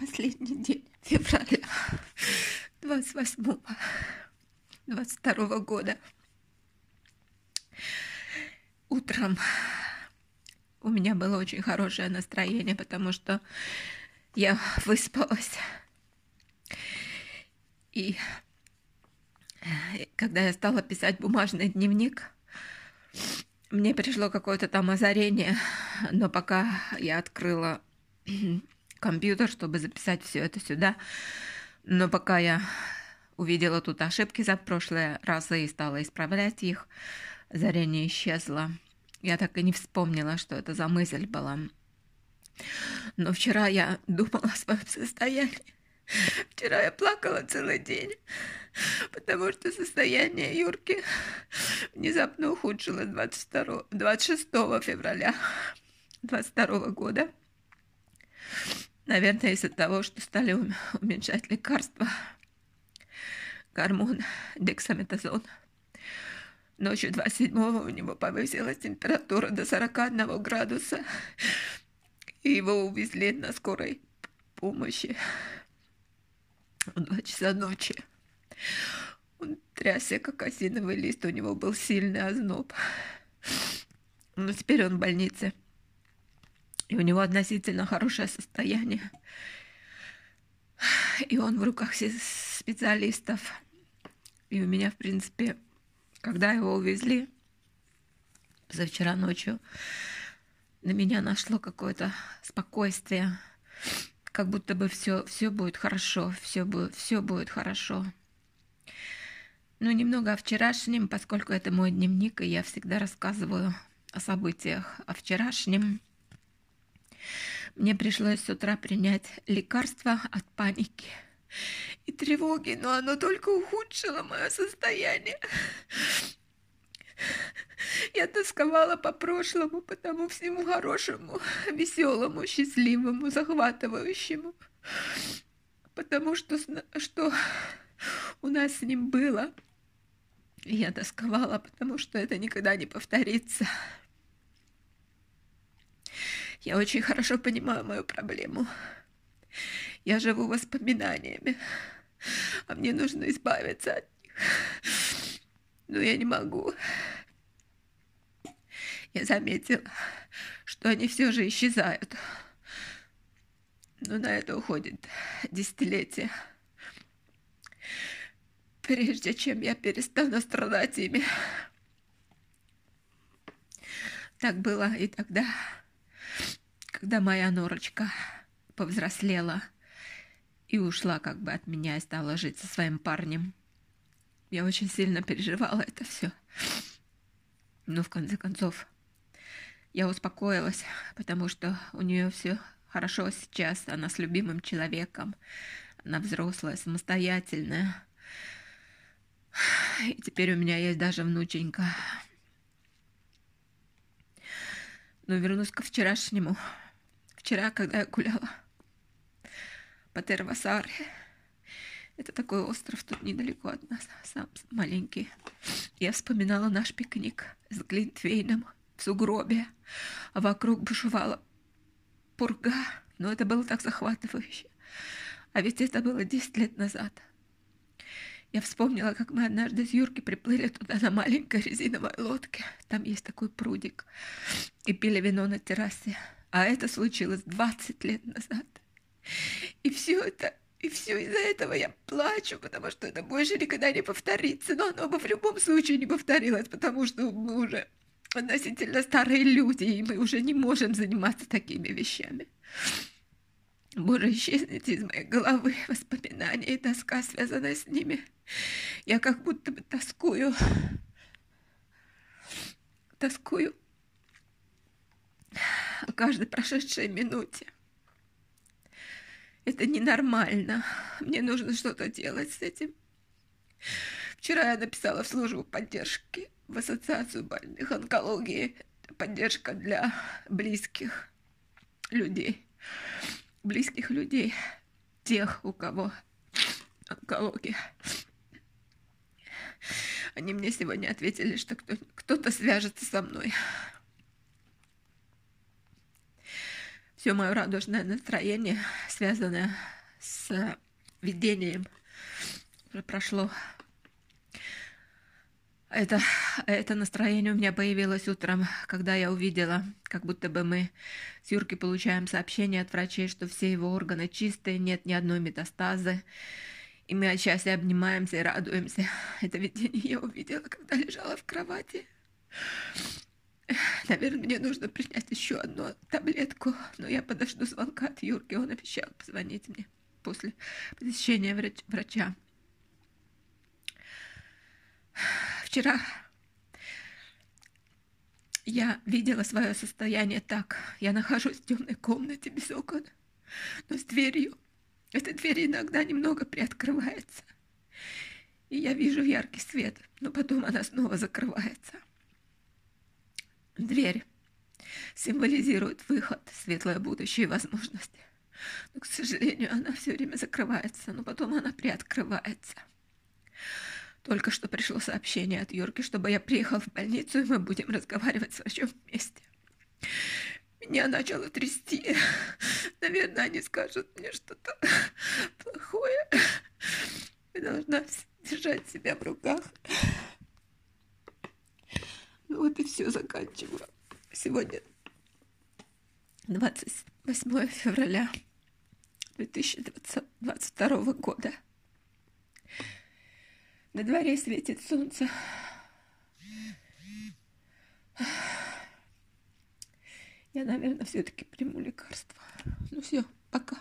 последний день февраля 28 22 года. Утром у меня было очень хорошее настроение, потому что я выспалась. И когда я стала писать бумажный дневник, мне пришло какое-то там озарение, но пока я открыла компьютер, чтобы записать все это сюда, но пока я увидела тут ошибки за прошлые разы и стала исправлять их, озарение исчезло. Я так и не вспомнила, что это за мысль была. Но вчера я думала о своем состоянии. Вчера я плакала целый день, потому что состояние Юрки внезапно ухудшилось 22, 26 февраля 22 года. Наверное, из-за того, что стали уменьшать лекарства, гормон дексаметазон. Ночью 27-го у него повысилась температура до 41 градуса, и его увезли на скорой помощи в два часа ночи. Он трясся, как осиновый лист, у него был сильный озноб. Но теперь он в больнице. И у него относительно хорошее состояние. И он в руках специалистов. И у меня, в принципе, когда его увезли, завчера ночью, на меня нашло какое-то спокойствие, как будто бы все, все будет хорошо, все будет, все будет хорошо. Ну, немного о вчерашнем, поскольку это мой дневник, и я всегда рассказываю о событиях о вчерашнем. Мне пришлось с утра принять лекарство от паники и тревоги, но оно только ухудшило мое состояние. Я тосковала по прошлому, по тому всему хорошему, веселому, счастливому, захватывающему. Потому что, что у нас с ним было. я тосковала, потому что это никогда не повторится. Я очень хорошо понимаю мою проблему. Я живу воспоминаниями, а мне нужно избавиться от них. Но я не могу. Я заметила, что они все же исчезают. Но на это уходит десятилетие. Прежде чем я перестану страдать ими. Так было и тогда, когда моя норочка повзрослела и ушла как бы от меня и стала жить со своим парнем. Я очень сильно переживала это все. Но в конце концов я успокоилась, потому что у нее все хорошо сейчас. Она с любимым человеком. Она взрослая, самостоятельная. И теперь у меня есть даже внученька. Но вернусь ко вчерашнему. Вчера, когда я гуляла по Тервасаре, это такой остров тут недалеко от нас, сам маленький. Я вспоминала наш пикник с Глинтвейном в сугробе, а вокруг бушевала пурга, но это было так захватывающе. А ведь это было 10 лет назад. Я вспомнила, как мы однажды с Юркой приплыли туда на маленькой резиновой лодке. Там есть такой прудик. И пили вино на террасе. А это случилось 20 лет назад. И все это и все из-за этого я плачу, потому что это больше никогда не повторится. Но оно бы в любом случае не повторилось, потому что мы уже относительно старые люди, и мы уже не можем заниматься такими вещами. Боже, исчезните из моей головы воспоминания и тоска, связанная с ними. Я как будто бы тоскую. Тоскую каждой прошедшей минуте. Это ненормально. Мне нужно что-то делать с этим. Вчера я написала в службу поддержки в Ассоциацию больных онкологии. Поддержка для близких людей. Близких людей. Тех, у кого онкология. Они мне сегодня ответили, что кто-то свяжется со мной. Все мое радужное настроение, связанное с видением, уже прошло. Это, это настроение у меня появилось утром, когда я увидела, как будто бы мы с Юркой получаем сообщение от врачей, что все его органы чистые, нет ни одной метастазы. И мы от счастья обнимаемся и радуемся. Это видение я увидела, когда лежала в кровати. Наверное, мне нужно принять еще одну таблетку, но я подожду звонка от Юрки. Он обещал позвонить мне после посещения врач врача. Вчера я видела свое состояние так. Я нахожусь в темной комнате без окон, но с дверью. Эта дверь иногда немного приоткрывается. И я вижу яркий свет, но потом она снова закрывается. Дверь символизирует выход, светлое будущее и возможности. Но, к сожалению, она все время закрывается, но потом она приоткрывается. Только что пришло сообщение от Юрки, чтобы я приехал в больницу, и мы будем разговаривать с врачом вместе. Меня начало трясти. Наверное, они скажут мне что-то плохое. Я должна держать себя в руках. Вот и все, заканчиваю. Сегодня 28 февраля 2022 года. На дворе светит солнце. Я, наверное, все-таки приму лекарство. Ну все, пока.